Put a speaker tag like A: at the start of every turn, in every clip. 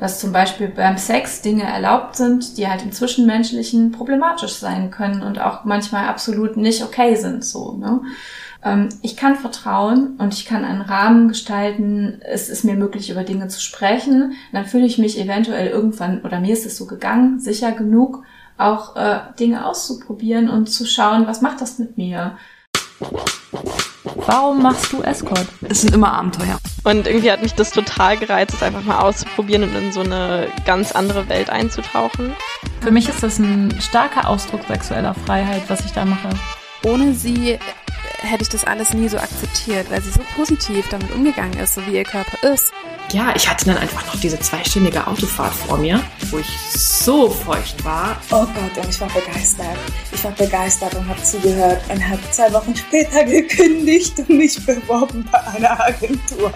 A: dass zum Beispiel beim Sex Dinge erlaubt sind, die halt im Zwischenmenschlichen problematisch sein können und auch manchmal absolut nicht okay sind, so, ne? Ähm, ich kann vertrauen und ich kann einen Rahmen gestalten. Es ist mir möglich, über Dinge zu sprechen. Dann fühle ich mich eventuell irgendwann, oder mir ist es so gegangen, sicher genug, auch äh, Dinge auszuprobieren und zu schauen, was macht das mit mir.
B: Warum machst du Escort?
C: Es sind immer Abenteuer.
D: Und irgendwie hat mich das total gereizt, es einfach mal auszuprobieren und in so eine ganz andere Welt einzutauchen.
B: Für mich ist das ein starker Ausdruck sexueller Freiheit, was ich da mache.
E: Ohne sie hätte ich das alles nie so akzeptiert, weil sie so positiv damit umgegangen ist, so wie ihr Körper ist.
C: Ja, ich hatte dann einfach noch diese zweistündige Autofahrt vor mir, wo ich so feucht war.
F: Oh Gott, und ich war begeistert. Ich war begeistert und habe zugehört und habe zwei Wochen später gekündigt und mich beworben bei einer Agentur.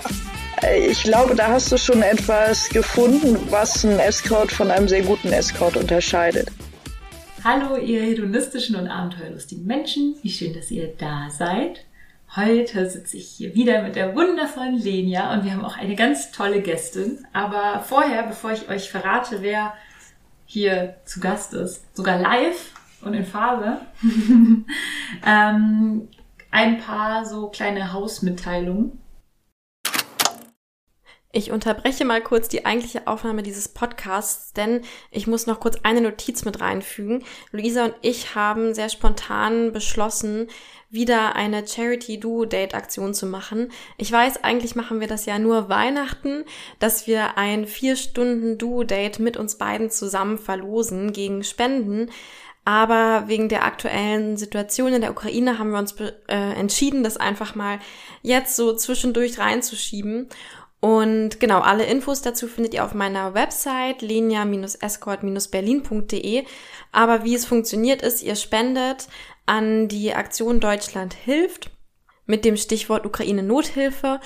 G: Ich glaube, da hast du schon etwas gefunden, was einen Escort von einem sehr guten Escort unterscheidet.
H: Hallo, ihr hedonistischen und abenteuerlustigen Menschen. Wie schön, dass ihr da seid. Heute sitze ich hier wieder mit der wundervollen Lenia und wir haben auch eine ganz tolle Gästin. Aber vorher, bevor ich euch verrate, wer hier zu Gast ist, sogar live und in Farbe, ähm, ein paar so kleine Hausmitteilungen.
E: Ich unterbreche mal kurz die eigentliche Aufnahme dieses Podcasts, denn ich muss noch kurz eine Notiz mit reinfügen. Luisa und ich haben sehr spontan beschlossen, wieder eine Charity Duo Date Aktion zu machen. Ich weiß, eigentlich machen wir das ja nur Weihnachten, dass wir ein vier Stunden Duo Date mit uns beiden zusammen verlosen gegen Spenden. Aber wegen der aktuellen Situation in der Ukraine haben wir uns äh, entschieden, das einfach mal jetzt so zwischendurch reinzuschieben. Und genau, alle Infos dazu findet ihr auf meiner Website lenia-escort-berlin.de. Aber wie es funktioniert ist, ihr spendet an die Aktion Deutschland hilft mit dem Stichwort Ukraine Nothilfe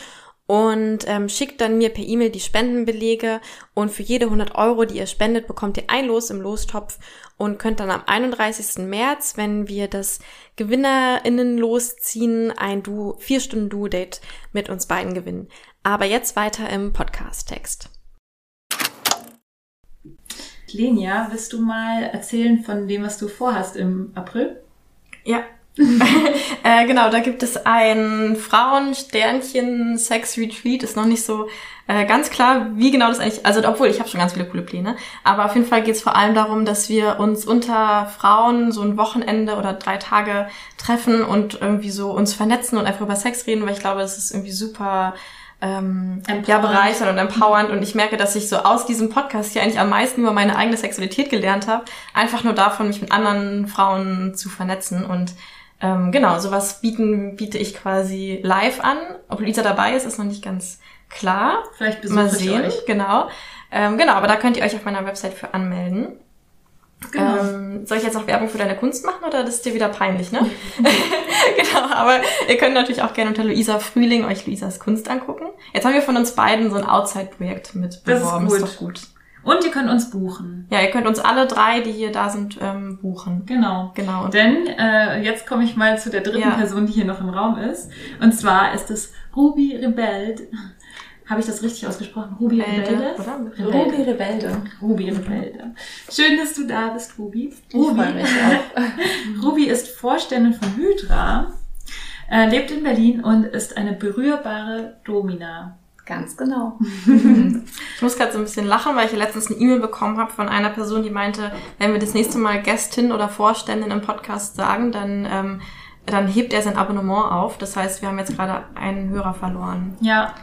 E: und ähm, schickt dann mir per E-Mail die Spendenbelege und für jede 100 Euro, die ihr spendet, bekommt ihr ein Los im Lostopf und könnt dann am 31. März, wenn wir das GewinnerInnen losziehen, ein Du, vier Stunden Duo-Date mit uns beiden gewinnen. Aber jetzt weiter im Podcast-Text.
H: Lenia, willst du mal erzählen von dem, was du vorhast im April?
E: Ja. äh, genau, da gibt es ein Frauen-Sternchen-Sex-Retreat. Ist noch nicht so äh, ganz klar, wie genau das eigentlich, also obwohl ich habe schon ganz viele coole Pläne, aber auf jeden Fall geht es vor allem darum, dass wir uns unter Frauen so ein Wochenende oder drei Tage treffen und irgendwie so uns vernetzen und einfach über Sex reden, weil ich glaube, das ist irgendwie super ähm, ja, bereichernd und empowernd. Und ich merke, dass ich so aus diesem Podcast hier eigentlich am meisten über meine eigene Sexualität gelernt habe. Einfach nur davon, mich mit anderen Frauen zu vernetzen. Und ähm, genau, sowas bieten, biete ich quasi live an. Ob Lisa dabei ist, ist noch nicht ganz klar.
H: Vielleicht besuche Mal sehen, euch.
E: genau. Ähm, genau, aber da könnt ihr euch auf meiner Website für anmelden. Genau. Ähm, soll ich jetzt noch Werbung für deine Kunst machen oder das ist dir wieder peinlich, ne? genau, aber ihr könnt natürlich auch gerne unter Luisa Frühling euch Luisas Kunst angucken. Jetzt haben wir von uns beiden so ein Outside-Projekt mit beworben.
H: Das ist, gut. ist doch gut. Und ihr könnt uns buchen.
E: Ja, ihr könnt uns alle drei, die hier da sind, ähm, buchen.
H: Genau. Genau. Denn äh, jetzt komme ich mal zu der dritten ja. Person, die hier noch im Raum ist. Und zwar ist es Ruby Rebeld. Habe ich das richtig ausgesprochen? Ruby Rebelde? Ruby Rebelde. Ruby Rebelde. Schön, dass du da bist, Ruby. Ruby, Ruby ist Vorständin von Hydra, äh, lebt in Berlin und ist eine berührbare Domina.
A: Ganz genau.
E: ich muss gerade so ein bisschen lachen, weil ich letztens eine E-Mail bekommen habe von einer Person, die meinte, wenn wir das nächste Mal Gästin oder Vorständin im Podcast sagen, dann ähm, dann hebt er sein Abonnement auf. Das heißt, wir haben jetzt gerade einen Hörer verloren.
H: Ja,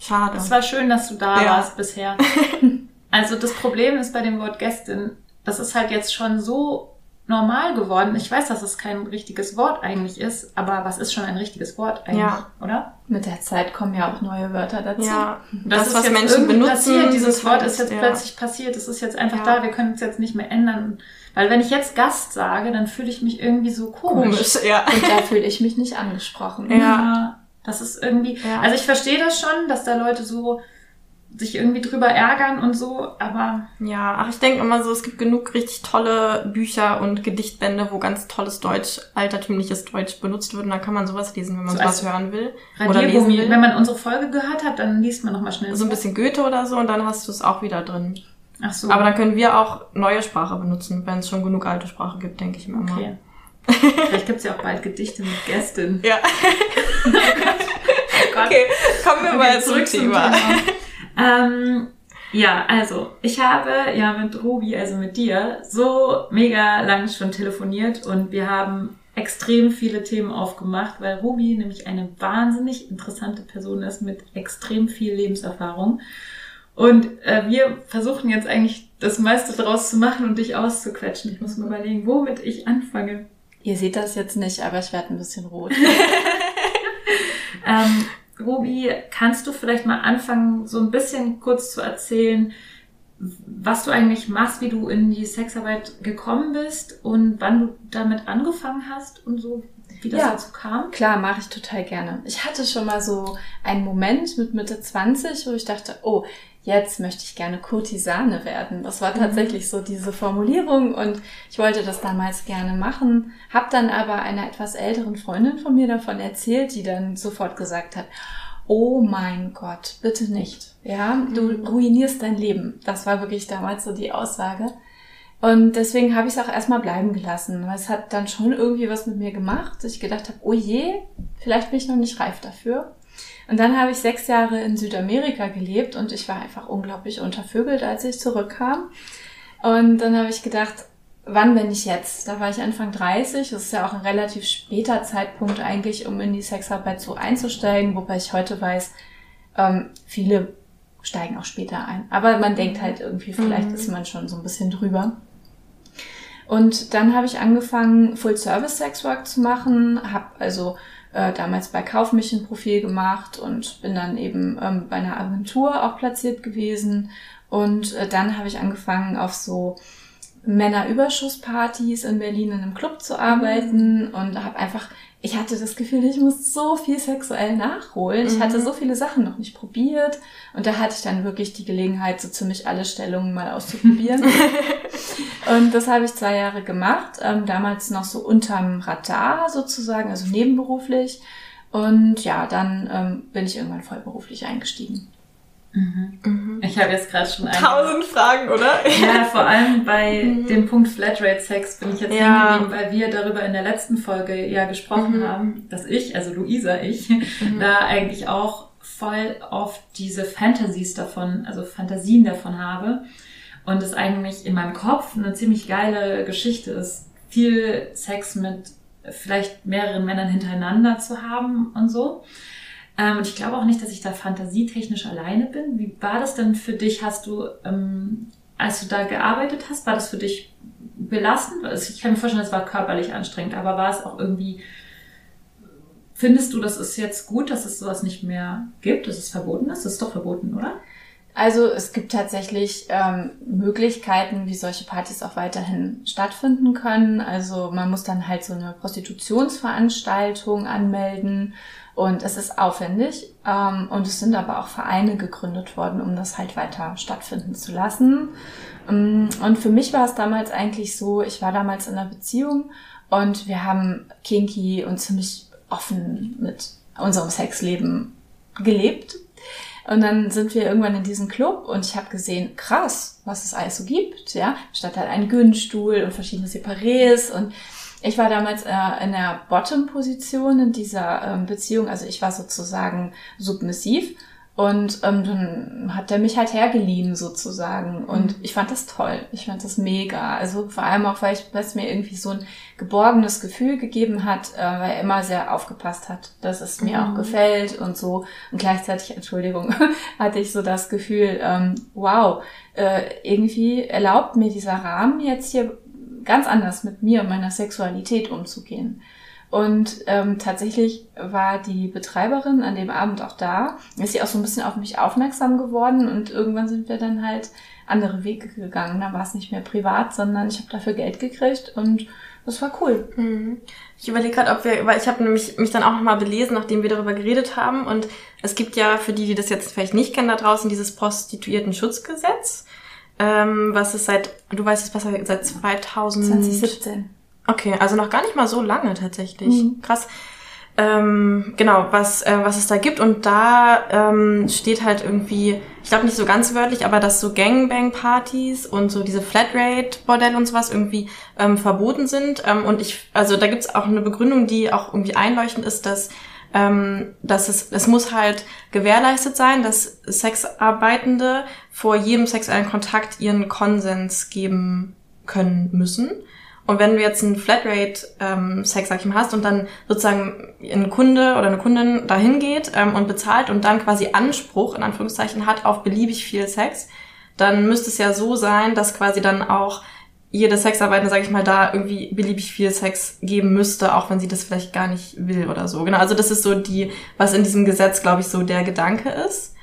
H: Schade. Es war schön, dass du da ja. warst bisher. also das Problem ist bei dem Wort Gästin, das ist halt jetzt schon so normal geworden. Ich weiß, dass es kein richtiges Wort eigentlich ist, aber was ist schon ein richtiges Wort eigentlich, ja. oder?
A: Mit der Zeit kommen ja auch neue Wörter dazu.
E: Ja, das, das was Menschen benutzen.
H: Passiert. Dieses Wort ist jetzt ja. plötzlich passiert. Es ist jetzt einfach ja. da. Wir können es jetzt nicht mehr ändern. Weil wenn ich jetzt Gast sage, dann fühle ich mich irgendwie so komisch. komisch
A: ja. Und da fühle ich mich nicht angesprochen.
H: Ja. Das ist irgendwie, ja. also ich verstehe das schon, dass da Leute so sich irgendwie drüber ärgern und so, aber.
E: Ja, ach, ich denke immer so, es gibt genug richtig tolle Bücher und Gedichtbände, wo ganz tolles Deutsch, altertümliches Deutsch benutzt wird und dann kann man sowas lesen, wenn man so sowas hören will.
H: Oder lesen will. Wenn man unsere Folge gehört hat, dann liest man nochmal schnell.
E: So ein bisschen Goethe oder so und dann hast du es auch wieder drin.
H: Ach so.
E: Aber dann können wir auch neue Sprache benutzen, wenn es schon genug alte Sprache gibt, denke ich mir immer. Okay.
H: Vielleicht gibt es ja auch bald Gedichte mit Gästen.
E: Ja. oh okay, kommen wir okay, mal zurück zum Thema. Thema.
H: Ähm, ja, also ich habe ja mit Ruby, also mit dir, so mega lang schon telefoniert und wir haben extrem viele Themen aufgemacht, weil Ruby nämlich eine wahnsinnig interessante Person ist mit extrem viel Lebenserfahrung. Und äh, wir versuchen jetzt eigentlich das meiste daraus zu machen und dich auszuquetschen. Ich muss mir überlegen, womit ich anfange.
A: Ihr seht das jetzt nicht, aber ich werde ein bisschen rot.
H: ähm, Ruby, kannst du vielleicht mal anfangen, so ein bisschen kurz zu erzählen, was du eigentlich machst, wie du in die Sexarbeit gekommen bist und wann du damit angefangen hast und so, wie das ja, dazu kam?
A: Klar, mache ich total gerne. Ich hatte schon mal so einen Moment mit Mitte 20, wo ich dachte, oh, jetzt möchte ich gerne Kurtisane werden. Das war mhm. tatsächlich so diese Formulierung und ich wollte das damals gerne machen, habe dann aber einer etwas älteren Freundin von mir davon erzählt, die dann sofort gesagt hat, oh mein Gott, bitte nicht. Ja, du mhm. ruinierst dein Leben. Das war wirklich damals so die Aussage. Und deswegen habe ich es auch erstmal bleiben gelassen. Weil es hat dann schon irgendwie was mit mir gemacht, dass ich gedacht habe, oh je, vielleicht bin ich noch nicht reif dafür. Und dann habe ich sechs Jahre in Südamerika gelebt und ich war einfach unglaublich untervögelt, als ich zurückkam. Und dann habe ich gedacht, wann, wenn nicht jetzt? Da war ich Anfang 30. Das ist ja auch ein relativ später Zeitpunkt eigentlich, um in die Sexarbeit so einzusteigen, wobei ich heute weiß, ähm, viele steigen auch später ein. Aber man denkt halt irgendwie, vielleicht mhm. ist man schon so ein bisschen drüber. Und dann habe ich angefangen, Full-Service-Sex-Work zu machen, habe also äh, damals bei Kauf mich ein Profil gemacht und bin dann eben ähm, bei einer Agentur auch platziert gewesen. Und äh, dann habe ich angefangen, auf so Männerüberschusspartys in Berlin in einem Club zu arbeiten mhm. und habe einfach, ich hatte das Gefühl, ich muss so viel sexuell nachholen. Mhm. Ich hatte mhm. so viele Sachen noch nicht probiert und da hatte ich dann wirklich die Gelegenheit, so ziemlich alle Stellungen mal auszuprobieren. und das habe ich zwei Jahre gemacht, ähm, damals noch so unterm Radar sozusagen, also nebenberuflich. Und ja, dann ähm, bin ich irgendwann vollberuflich eingestiegen.
H: Mhm. Mhm. Ich habe jetzt gerade schon
E: tausend Fragen, oder?
H: Ja, vor allem bei mhm. dem Punkt Flatrate Sex bin ich jetzt ja. hängen weil wir darüber in der letzten Folge ja gesprochen mhm. haben, dass ich, also Luisa, ich, mhm. da eigentlich auch voll oft diese Fantasies davon, also Fantasien davon habe und es eigentlich in meinem Kopf eine ziemlich geile Geschichte ist, viel Sex mit vielleicht mehreren Männern hintereinander zu haben und so. Ähm, und ich glaube auch nicht, dass ich da fantasietechnisch alleine bin. Wie war das denn für dich? Hast du, ähm, als du da gearbeitet hast, war das für dich belastend? Also ich kann mir vorstellen, es war körperlich anstrengend, aber war es auch irgendwie, findest du, das ist jetzt gut, dass es sowas nicht mehr gibt, dass es verboten ist? Das ist doch verboten, oder?
A: Also es gibt tatsächlich ähm, Möglichkeiten, wie solche Partys auch weiterhin stattfinden können. Also man muss dann halt so eine Prostitutionsveranstaltung anmelden und es ist aufwendig ähm, und es sind aber auch Vereine gegründet worden, um das halt weiter stattfinden zu lassen. Ähm, und für mich war es damals eigentlich so, ich war damals in einer Beziehung und wir haben kinky und ziemlich offen mit unserem Sexleben gelebt. Und dann sind wir irgendwann in diesem Club und ich habe gesehen, krass, was es alles so gibt, ja. Statt halt einen Günststuhl und verschiedene Separés und ich war damals äh, in der Bottom-Position in dieser ähm, Beziehung, also ich war sozusagen submissiv und ähm, dann hat er mich halt hergeliehen sozusagen. Und mhm. ich fand das toll, ich fand das mega, also vor allem auch, weil, es mir irgendwie so ein geborgenes Gefühl gegeben hat, äh, weil er immer sehr aufgepasst hat, dass es mir mhm. auch gefällt und so. Und gleichzeitig, Entschuldigung, hatte ich so das Gefühl, ähm, wow, äh, irgendwie erlaubt mir dieser Rahmen jetzt hier ganz anders mit mir und meiner Sexualität umzugehen. Und ähm, tatsächlich war die Betreiberin an dem Abend auch da. Ist sie auch so ein bisschen auf mich aufmerksam geworden und irgendwann sind wir dann halt andere Wege gegangen. Da war es nicht mehr privat, sondern ich habe dafür Geld gekriegt und das war cool.
E: Mhm. Ich überlege gerade, ob wir, weil ich habe nämlich mich dann auch nochmal belesen, nachdem wir darüber geredet haben. Und es gibt ja für die, die das jetzt vielleicht nicht kennen da draußen, dieses Prostituierten-Schutzgesetz, ähm, was es seit, du weißt es besser, seit 2000...
A: 2017.
E: Okay, also noch gar nicht mal so lange tatsächlich. Mhm. Krass. Ähm, genau, was, äh, was es da gibt. Und da ähm, steht halt irgendwie, ich glaube nicht so ganz wörtlich, aber dass so Gangbang-Partys und so diese Flatrate-Bordelle und sowas irgendwie ähm, verboten sind. Ähm, und ich, also da gibt's auch eine Begründung, die auch irgendwie einleuchtend ist, dass ähm, dass es, es muss halt gewährleistet sein, dass Sexarbeitende vor jedem sexuellen Kontakt ihren Konsens geben können müssen. Und wenn du jetzt einen Flatrate-Sex, ähm, hast und dann sozusagen ein Kunde oder eine Kundin dahin geht ähm, und bezahlt und dann quasi Anspruch, in Anführungszeichen, hat auf beliebig viel Sex, dann müsste es ja so sein, dass quasi dann auch jede Sexarbeiter, sag ich mal, da irgendwie beliebig viel Sex geben müsste, auch wenn sie das vielleicht gar nicht will oder so. Genau, also das ist so die, was in diesem Gesetz, glaube ich, so der Gedanke ist.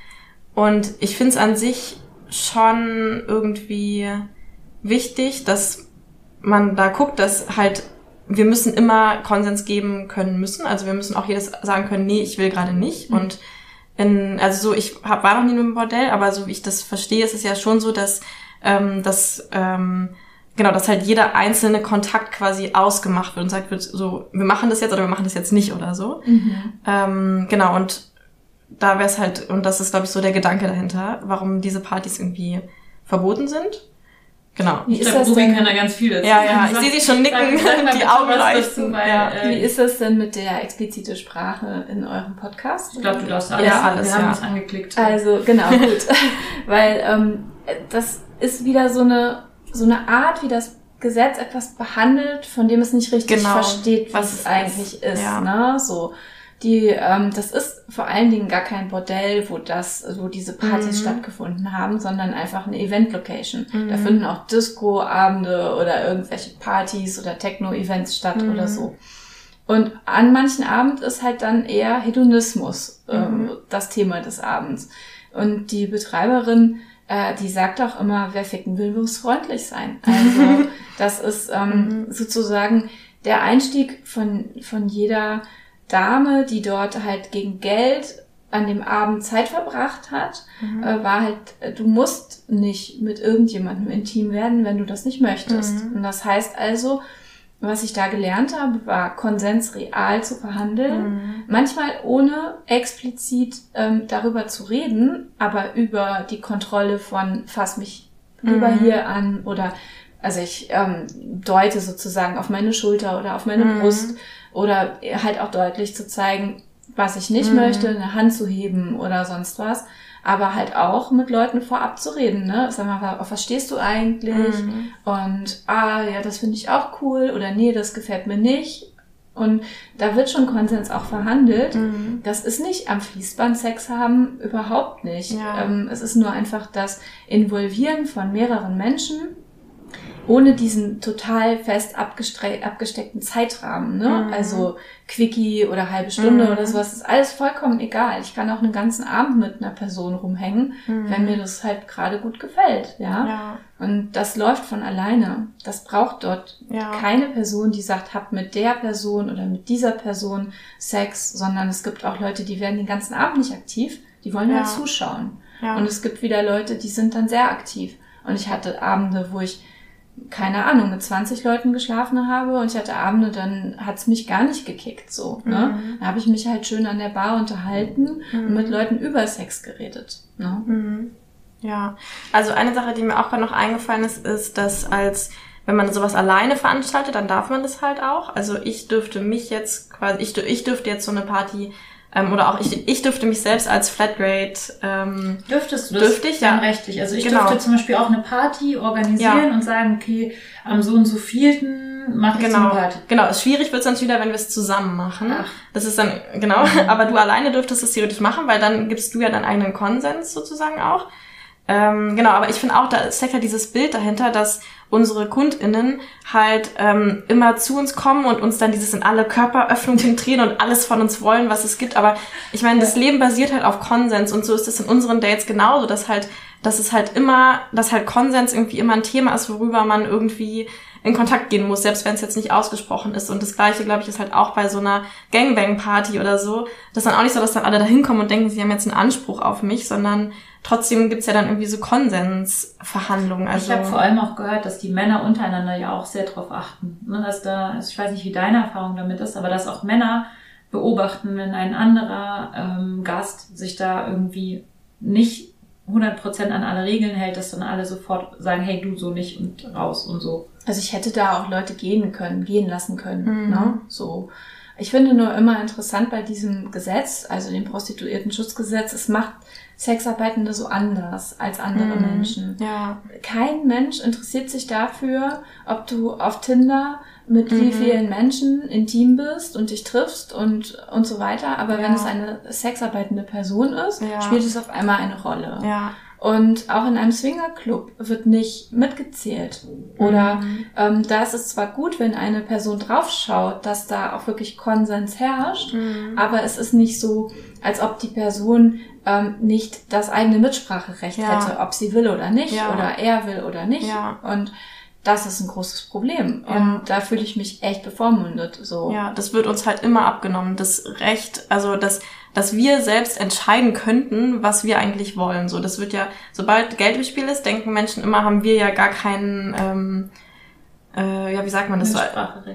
E: Und ich finde es an sich schon irgendwie wichtig, dass man da guckt, dass halt wir müssen immer Konsens geben können müssen. Also wir müssen auch jedes sagen können, nee, ich will gerade nicht. Mhm. Und in, also so, ich hab, war noch nie in einem Bordell, aber so wie ich das verstehe, ist es ja schon so, dass, ähm, dass ähm, genau, dass halt jeder einzelne Kontakt quasi ausgemacht wird und sagt wird, so, wir machen das jetzt oder wir machen das jetzt nicht oder so. Mhm. Ähm, genau, und da wäre es halt, und das ist, glaube ich, so der Gedanke dahinter, warum diese Partys irgendwie verboten sind. Genau.
H: Wie ich glaube, Ruby denn? kann da ganz viel dazu
E: Ja, ja, ich sehe sie schon nicken, sag, die Augen leuchten.
A: ja. äh, Wie ist das denn mit der explizite Sprache in eurem Podcast?
H: Ich glaube, du darfst alles.
A: Ja, alles,
H: Wir haben uns angeklickt.
A: Also, genau, gut. Weil ähm, das ist wieder so eine, so eine Art, wie das Gesetz etwas behandelt, von dem es nicht richtig genau, versteht, was es eigentlich ist. ja. ne? So die, ähm, das ist vor allen Dingen gar kein Bordell, wo das, wo diese Partys mhm. stattgefunden haben, sondern einfach eine Event-Location. Mhm. Da finden auch Disco-Abende oder irgendwelche Partys oder Techno-Events statt mhm. oder so. Und an manchen Abend ist halt dann eher Hedonismus ähm, mhm. das Thema des Abends. Und die Betreiberin, äh, die sagt auch immer, wer ficken will, muss freundlich sein. Also das ist ähm, mhm. sozusagen der Einstieg von, von jeder Dame, die dort halt gegen Geld an dem Abend Zeit verbracht hat, mhm. äh, war halt, äh, du musst nicht mit irgendjemandem intim werden, wenn du das nicht möchtest. Mhm. Und das heißt also, was ich da gelernt habe, war Konsens real zu verhandeln, mhm. manchmal ohne explizit ähm, darüber zu reden, aber über die Kontrolle von fass mich lieber mhm. hier an oder also ich ähm, deute sozusagen auf meine Schulter oder auf meine mhm. Brust oder halt auch deutlich zu zeigen, was ich nicht mhm. möchte, eine Hand zu heben oder sonst was. Aber halt auch mit Leuten vorab zu reden, ne? Sag mal, auf was stehst du eigentlich? Mhm. Und ah, ja, das finde ich auch cool oder nee, das gefällt mir nicht. Und da wird schon Konsens auch verhandelt. Mhm. Das ist nicht am Fließband Sex haben, überhaupt nicht. Ja. Ähm, es ist nur einfach das Involvieren von mehreren Menschen ohne diesen total fest abgesteckten Zeitrahmen. Ne? Mhm. Also Quickie oder halbe Stunde mhm. oder sowas ist alles vollkommen egal. Ich kann auch einen ganzen Abend mit einer Person rumhängen, mhm. wenn mir das halt gerade gut gefällt. Ja? ja? Und das läuft von alleine. Das braucht dort ja. keine Person, die sagt, hab mit der Person oder mit dieser Person Sex, sondern es gibt auch Leute, die werden den ganzen Abend nicht aktiv. Die wollen ja. halt zuschauen. Ja. Und es gibt wieder Leute, die sind dann sehr aktiv. Und ich hatte Abende, wo ich keine Ahnung, mit 20 Leuten geschlafen habe und ich hatte Abende, dann hat's mich gar nicht gekickt so. Ne? Mhm. Da habe ich mich halt schön an der Bar unterhalten mhm. und mit Leuten über Sex geredet. Ne?
E: Mhm. Ja, also eine Sache, die mir auch gerade noch eingefallen ist, ist, dass als wenn man sowas alleine veranstaltet, dann darf man das halt auch. Also ich dürfte mich jetzt quasi, ich, ich dürfte jetzt so eine Party ähm, oder auch ich, ich dürfte mich selbst als Flatrate ähm,
H: Dürftest du das dürfte ich, ja. rechtlich. Also ich genau. dürfte zum Beispiel auch eine Party organisieren ja. und sagen, okay, am so und so vielten mache ich
E: genau.
H: so eine Party.
E: Genau, schwierig wird es dann wieder, wenn wir es zusammen machen. Ach. Das ist dann, genau, aber du alleine dürftest es theoretisch machen, weil dann gibst du ja deinen eigenen Konsens sozusagen auch. Ähm, genau, aber ich finde auch, da steckt ja dieses Bild dahinter, dass unsere KundInnen halt ähm, immer zu uns kommen und uns dann dieses in alle Körperöffnungen drehen und alles von uns wollen, was es gibt. Aber ich meine, das Leben basiert halt auf Konsens und so ist es in unseren Dates genauso, dass halt dass es halt immer, dass halt Konsens irgendwie immer ein Thema ist, worüber man irgendwie in Kontakt gehen muss, selbst wenn es jetzt nicht ausgesprochen ist. Und das Gleiche, glaube ich, ist halt auch bei so einer Gangbang-Party oder so. Das ist dann auch nicht so, dass dann alle da hinkommen und denken, sie haben jetzt einen Anspruch auf mich, sondern trotzdem gibt's ja dann irgendwie so Konsensverhandlungen. Also
H: ich habe vor allem auch gehört, dass die Männer untereinander ja auch sehr drauf achten. Ne, dass da, also ich weiß nicht, wie deine Erfahrung damit ist, aber dass auch Männer beobachten, wenn ein anderer ähm, Gast sich da irgendwie nicht 100% an alle Regeln hält, dass dann alle sofort sagen, hey, du so nicht und raus und so.
A: Also ich hätte da auch Leute gehen können, gehen lassen können, mhm. ne? So. Ich finde nur immer interessant bei diesem Gesetz, also dem Prostituierten-Schutzgesetz, es macht Sexarbeitende so anders als andere mhm. Menschen.
E: Ja.
A: Kein Mensch interessiert sich dafür, ob du auf Tinder mit mhm. wie vielen Menschen intim bist und dich triffst und, und so weiter. Aber ja. wenn es eine sexarbeitende Person ist, ja. spielt es auf einmal eine Rolle.
E: Ja.
A: Und auch in einem Swingerclub wird nicht mitgezählt. Oder mhm. ähm, da ist es zwar gut, wenn eine Person draufschaut, dass da auch wirklich Konsens herrscht, mhm. aber es ist nicht so, als ob die Person ähm, nicht das eigene Mitspracherecht ja. hätte, ob sie will oder nicht, ja. oder er will oder nicht.
E: Ja.
A: Und das ist ein großes Problem. Ja. Und da fühle ich mich echt bevormundet. So.
E: Ja, das wird uns halt immer abgenommen. Das Recht, also das, dass wir selbst entscheiden könnten, was wir eigentlich wollen. So, das wird ja, sobald Geld im Spiel ist, denken Menschen immer, haben wir ja gar keinen, ähm, äh, ja, wie sagt man das so?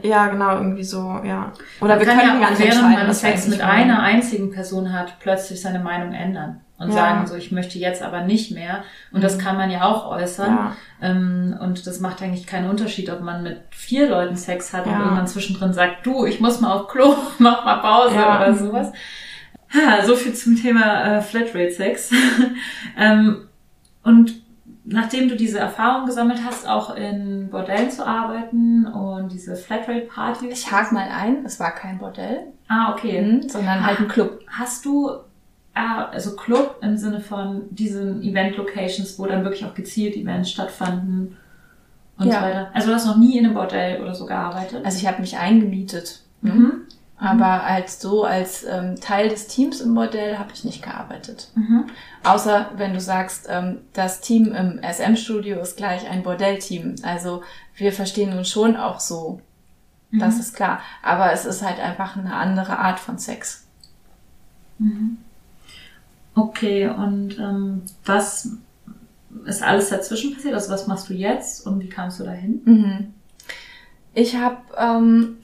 E: Ja, genau, irgendwie so, ja.
H: Oder man wir können ja gar nicht während man Sex mit einer einzigen Person hat, plötzlich seine Meinung ändern und ja. sagen so, ich möchte jetzt aber nicht mehr. Und mhm. das kann man ja auch äußern. Ja. Ähm, und das macht eigentlich keinen Unterschied, ob man mit vier Leuten Sex hat ja. und irgendwann zwischendrin sagt, du, ich muss mal auf Klo, mach mal Pause oder sowas. Ha, so viel zum Thema äh, Flatrate-Sex. ähm, und nachdem du diese Erfahrung gesammelt hast, auch in Bordellen zu arbeiten und diese Flatrate-Partys.
A: Ich hake mal ein, es war kein Bordell.
H: Ah, okay.
A: Mhm, sondern halt ein Club.
H: Hast du Ah, also Club im Sinne von diesen Event-Locations, wo dann wirklich auch gezielt Events stattfanden und ja. so weiter. Also du hast noch nie in einem Bordell oder so gearbeitet?
A: Also ich habe mich eingemietet. Ne? Mhm. Aber als so als ähm, Teil des Teams im Bordell habe ich nicht gearbeitet. Mhm. Außer wenn du sagst, ähm, das Team im SM-Studio ist gleich ein Bordellteam. Also wir verstehen uns schon auch so. Mhm. Das ist klar. Aber es ist halt einfach eine andere Art von Sex.
H: Mhm. Okay, und ähm, was ist alles dazwischen passiert? Also was machst du jetzt und wie kamst du dahin?
A: Mhm. Ich habe ähm,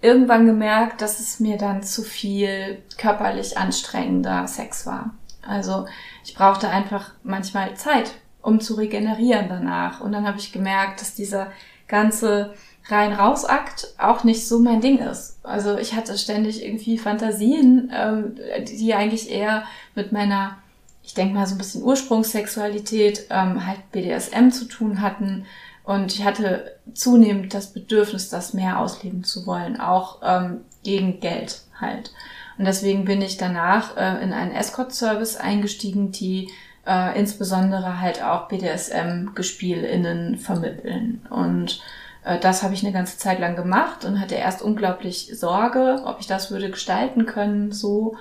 A: irgendwann gemerkt, dass es mir dann zu viel körperlich anstrengender Sex war. Also ich brauchte einfach manchmal Zeit, um zu regenerieren danach. Und dann habe ich gemerkt, dass dieser ganze Rein-Raus-Akt auch nicht so mein Ding ist. Also ich hatte ständig irgendwie Fantasien, ähm, die eigentlich eher mit meiner, ich denke mal so ein bisschen Ursprungssexualität, ähm, halt BDSM zu tun hatten. Und ich hatte zunehmend das Bedürfnis, das mehr ausleben zu wollen, auch ähm, gegen Geld halt. Und deswegen bin ich danach äh, in einen Escort-Service eingestiegen, die äh, insbesondere halt auch BDSM-GespielInnen vermitteln. Und äh, das habe ich eine ganze Zeit lang gemacht und hatte erst unglaublich Sorge, ob ich das würde gestalten können, so,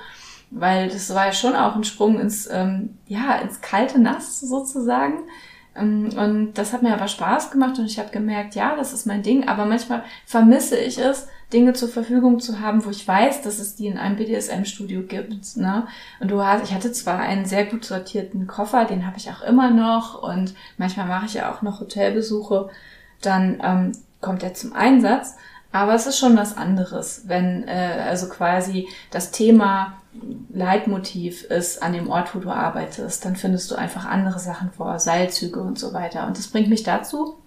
A: weil das war ja schon auch ein Sprung ins, ähm, ja, ins kalte Nass sozusagen. Ähm, und das hat mir aber Spaß gemacht und ich habe gemerkt, ja, das ist mein Ding, aber manchmal vermisse ich es, Dinge zur Verfügung zu haben, wo ich weiß, dass es die in einem BDSM-Studio gibt. Ne? Und du hast, ich hatte zwar einen sehr gut sortierten Koffer, den habe ich auch immer noch und manchmal mache ich ja auch noch Hotelbesuche dann ähm, kommt er zum Einsatz. Aber es ist schon was anderes, wenn äh, also quasi das Thema Leitmotiv ist an dem Ort, wo du arbeitest, dann findest du einfach andere Sachen vor, Seilzüge und so weiter. Und das bringt mich dazu.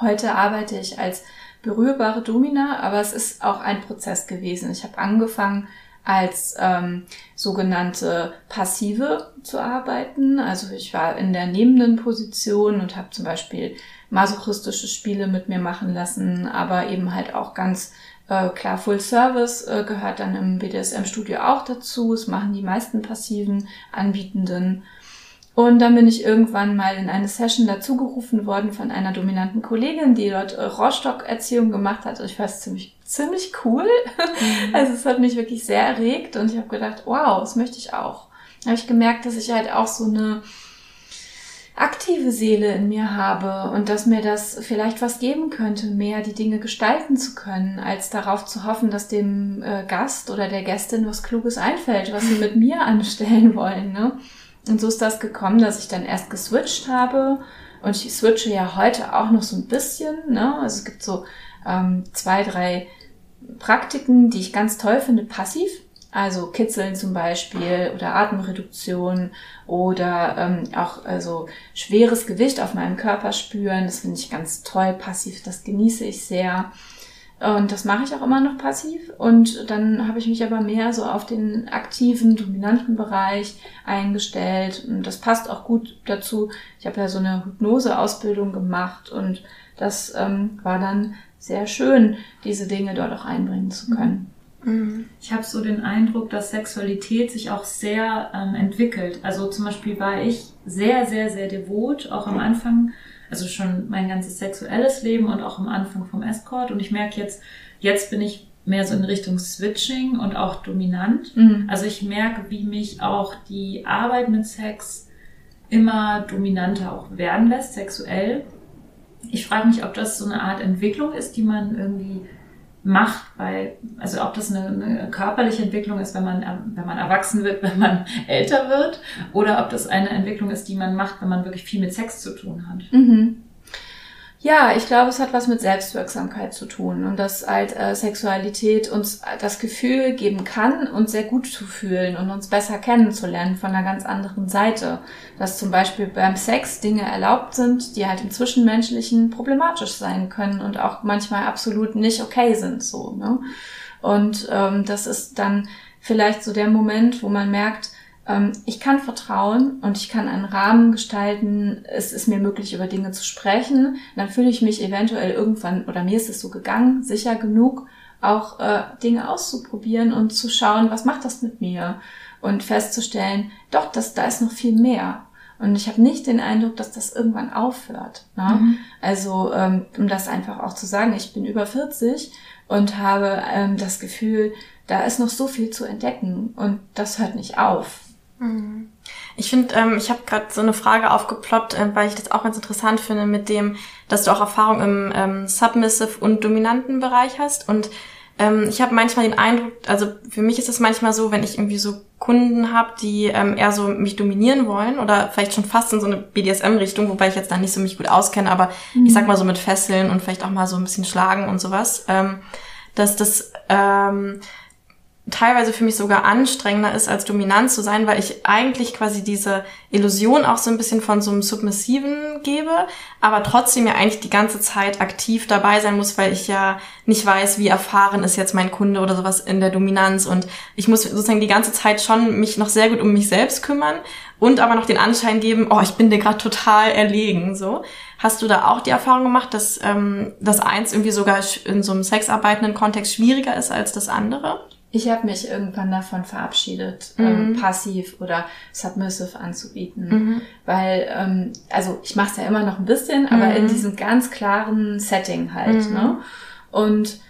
A: Heute arbeite ich als berührbare Domina, aber es ist auch ein Prozess gewesen. Ich habe angefangen als ähm, sogenannte Passive zu arbeiten. Also ich war in der nehmenden Position und habe zum Beispiel masochistische Spiele mit mir machen lassen, aber eben halt auch ganz äh, klar Full Service äh, gehört dann im BDSM-Studio auch dazu. Es machen die meisten passiven Anbietenden. Und dann bin ich irgendwann mal in eine Session dazugerufen worden von einer dominanten Kollegin, die dort äh, Rohrstock-Erziehung gemacht hat. Ich fand es ziemlich, ziemlich cool. Mhm. Also es hat mich wirklich sehr erregt und ich habe gedacht, wow, das möchte ich auch. Da habe ich gemerkt, dass ich halt auch so eine aktive Seele in mir habe und dass mir das vielleicht was geben könnte, mehr die Dinge gestalten zu können, als darauf zu hoffen, dass dem äh, Gast oder der Gästin was Kluges einfällt, was sie mit mir anstellen wollen. Ne? Und so ist das gekommen, dass ich dann erst geswitcht habe und ich switche ja heute auch noch so ein bisschen. Ne? Also es gibt so ähm, zwei, drei Praktiken, die ich ganz toll finde, passiv. Also Kitzeln zum Beispiel oder Atemreduktion oder ähm, auch also schweres Gewicht auf meinem Körper spüren. Das finde ich ganz toll, passiv, das genieße ich sehr. Und das mache ich auch immer noch passiv. Und dann habe ich mich aber mehr so auf den aktiven, dominanten Bereich eingestellt. Und das passt auch gut dazu. Ich habe ja so eine Hypnose-Ausbildung gemacht und das ähm, war dann sehr schön, diese Dinge dort auch einbringen zu können.
H: Mhm. Ich habe so den Eindruck, dass Sexualität sich auch sehr ähm, entwickelt. Also zum Beispiel war ich sehr, sehr, sehr devot, auch am Anfang, also schon mein ganzes sexuelles Leben und auch am Anfang vom Escort. Und ich merke jetzt, jetzt bin ich mehr so in Richtung Switching und auch dominant. Mhm. Also ich merke, wie mich auch die Arbeit mit Sex immer dominanter auch werden lässt, sexuell. Ich frage mich, ob das so eine Art Entwicklung ist, die man irgendwie macht, weil, also ob das eine, eine, körperliche Entwicklung ist, wenn man, wenn man erwachsen wird, wenn man älter wird, oder ob das eine Entwicklung ist, die man macht, wenn man wirklich viel mit Sex zu tun hat.
A: Mhm. Ja, ich glaube, es hat was mit Selbstwirksamkeit zu tun und dass halt äh, Sexualität uns das Gefühl geben kann, uns sehr gut zu fühlen und uns besser kennenzulernen von einer ganz anderen Seite. Dass zum Beispiel beim Sex Dinge erlaubt sind, die halt im Zwischenmenschlichen problematisch sein können und auch manchmal absolut nicht okay sind, so, ne? Und ähm, das ist dann vielleicht so der Moment, wo man merkt, ich kann vertrauen und ich kann einen Rahmen gestalten. Es ist mir möglich, über Dinge zu sprechen. Dann fühle ich mich eventuell irgendwann, oder mir ist es so gegangen, sicher genug, auch äh, Dinge auszuprobieren und zu schauen, was macht das mit mir? Und festzustellen, doch, das, da ist noch viel mehr. Und ich habe nicht den Eindruck, dass das irgendwann aufhört. Ne? Mhm. Also, ähm, um das einfach auch zu sagen, ich bin über 40 und habe ähm, das Gefühl, da ist noch so viel zu entdecken und das hört nicht auf.
E: Ich finde, ähm, ich habe gerade so eine Frage aufgeploppt, äh, weil ich das auch ganz interessant finde mit dem, dass du auch Erfahrung im ähm, Submissive und dominanten Bereich hast. Und ähm, ich habe manchmal den Eindruck, also für mich ist es manchmal so, wenn ich irgendwie so Kunden habe, die ähm, eher so mich dominieren wollen oder vielleicht schon fast in so eine BDSM-Richtung, wobei ich jetzt da nicht so mich gut auskenne, aber mhm. ich sag mal so mit Fesseln und vielleicht auch mal so ein bisschen schlagen und sowas, ähm, dass das ähm, teilweise für mich sogar anstrengender ist, als dominant zu sein, weil ich eigentlich quasi diese Illusion auch so ein bisschen von so einem Submissiven gebe, aber trotzdem ja eigentlich die ganze Zeit aktiv dabei sein muss, weil ich ja nicht weiß, wie erfahren ist jetzt mein Kunde oder sowas in der Dominanz und ich muss sozusagen die ganze Zeit schon mich noch sehr gut um mich selbst kümmern und aber noch den Anschein geben, oh, ich bin dir gerade total erlegen, so. Hast du da auch die Erfahrung gemacht, dass ähm, das eins irgendwie sogar in so einem sexarbeitenden Kontext schwieriger ist als das andere?
A: Ich habe mich irgendwann davon verabschiedet, ähm, mhm. ähm, passiv oder submissive anzubieten, mhm. weil ähm, also ich mache es ja immer noch ein bisschen, aber mhm. in diesem ganz klaren Setting halt. Mhm. Ne? Und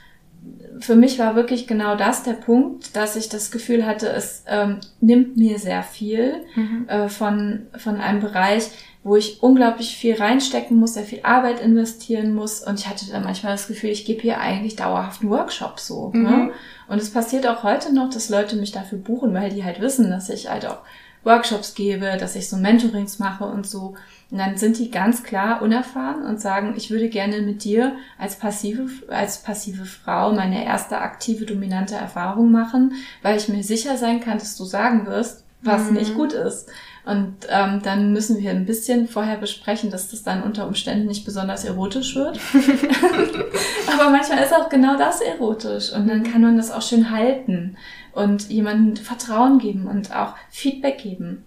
A: für mich war wirklich genau das der Punkt, dass ich das Gefühl hatte, es ähm, nimmt mir sehr viel mhm. äh, von von einem Bereich, wo ich unglaublich viel reinstecken muss, sehr viel Arbeit investieren muss. Und ich hatte dann manchmal das Gefühl, ich gebe hier eigentlich dauerhaft einen Workshop so. Ne? Mhm. Ne? Und es passiert auch heute noch, dass Leute mich dafür buchen, weil die halt wissen, dass ich halt auch Workshops gebe, dass ich so Mentorings mache und so. Und dann sind die ganz klar unerfahren und sagen, ich würde gerne mit dir als passive, als passive Frau meine erste aktive, dominante Erfahrung machen, weil ich mir sicher sein kann, dass du sagen wirst, was mhm. nicht gut ist. Und ähm, dann müssen wir ein bisschen vorher besprechen, dass das dann unter Umständen nicht besonders erotisch wird. Aber manchmal ist auch genau das erotisch und dann kann man das auch schön halten und jemandem Vertrauen geben und auch Feedback geben.